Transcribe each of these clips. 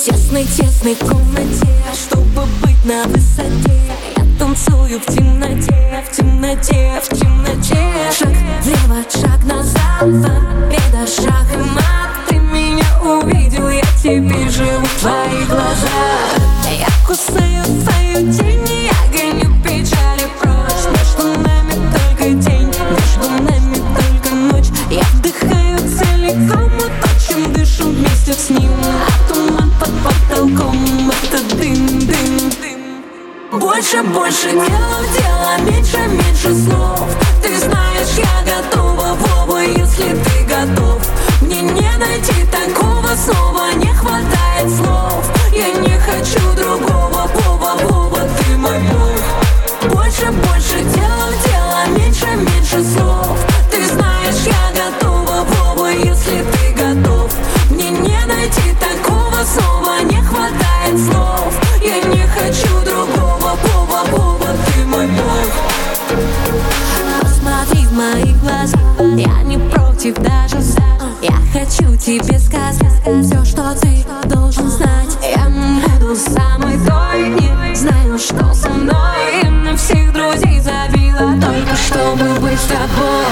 тесной комнате Чтобы быть на высоте. Я танцую в темноте, в темноте, в темноте. Шаг влево, шаг назад, победа, шаг и мат. Ты меня увидел, я теперь живу в твоих глазах. Я кусаю твою тень, я гоню печали прочь. Между нами только день, между нами только ночь. Я вдыхаю целиком, мы точим, дышим вместе с ним Больше, больше дела в дело, меньше, меньше слов. Ты знаешь, я готова, Вова, если ты готов. Мне не найти такого снова, не хватает слов. Я не хочу другого, Вова, Вова, ты мой бог Больше, больше дела в дело, меньше, меньше слов против даже Я хочу тебе сказать Все, что ты должен знать. Я буду самой той Не знаю, что со мной. Я на всех друзей забила Только чтобы быть с тобой.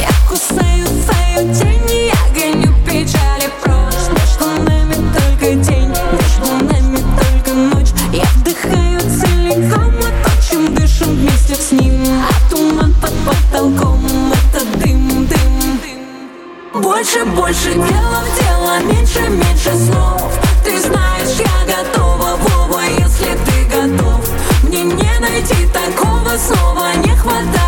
Я кусаю твою тень Я гоню печали прочь Между нами только день Между нами только ночь. Я вдыхаю целиком Мы точим, дышим вместе с ним больше, больше дела в дело, меньше, меньше слов Ты знаешь, я готова, Вова, если ты готов. Мне не найти такого снова, не хватает